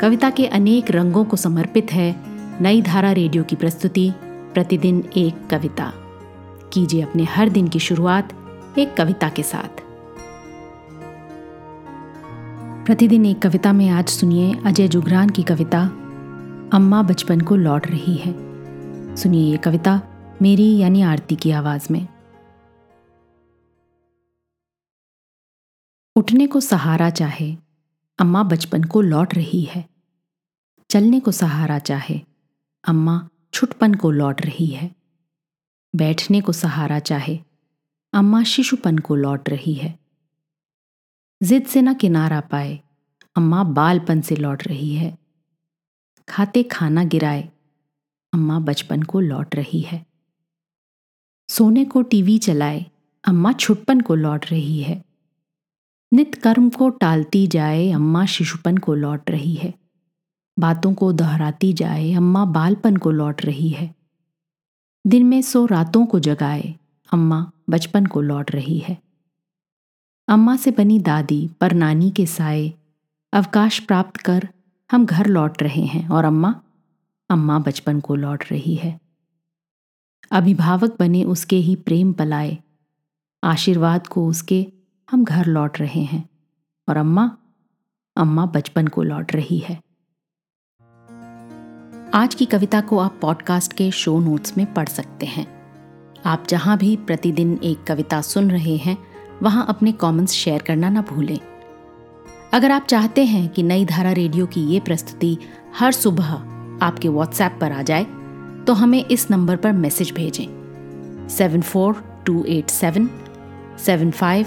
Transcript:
कविता के अनेक रंगों को समर्पित है नई धारा रेडियो की प्रस्तुति, प्रतिदिन एक कविता। कीजिए अपने हर दिन की शुरुआत एक कविता के साथ। प्रतिदिन एक कविता में आज सुनिए अजय जुगरान की कविता, अम्मा बचपन को लौट रही है। सुनिए ये कविता मेरी यानी आरती की आवाज़ में। उठने को सहारा चाहे अम्मा बचपन को लौट रही है। चलने को सहारा चाहे, अम्मा छुटपन को लौट रही है। बैठने को सहारा चाहे, अम्मा शिशुपन को लौट रही है। जिद से न किनारा पाए, अम्मा बालपन से लौट रही है। खाते खाना गिराए, अम्मा बचपन को लौट रही है। सोने को टीवी चलाए, अम्मा छुटपन को लौट रही है। नित कर्म को टालती जाए, अम्मा शिशुपन को लौट रही है। बातों को दोहराती जाए, अम्मा बालपन को लौट रही है। दिन में सो रातों को जगाए, अम्मा बचपन को लौट रही है। अम्मा से बनी दादी पर नानी के साए, अवकाश प्राप्त कर हम घर लौट रहे हैं और अम्मा अम्मा बचपन को लौट रही है। अभिभावक बने उसके ही प्रेम पलाए, आशीर्वाद को उसके हम घर लौट रहे हैं। और अम्मा अम्मा बचपन को लौट रही है। आज की कविता को आप पॉडकास्ट के शो नोट्स में पढ़ सकते हैं। आप जहाँ भी प्रतिदिन एक कविता सुन रहे हैं, वहाँ अपने कमेंट्स शेयर करना ना भूलें। अगर आप चाहते हैं कि नई धारा रेडियो की ये प्रस्तुति हर सुबह आपके व्हाट्सएप पर आ जाए तो हमें इस नंबर पर मैसेज भेजें। Seven four two eight seven seven five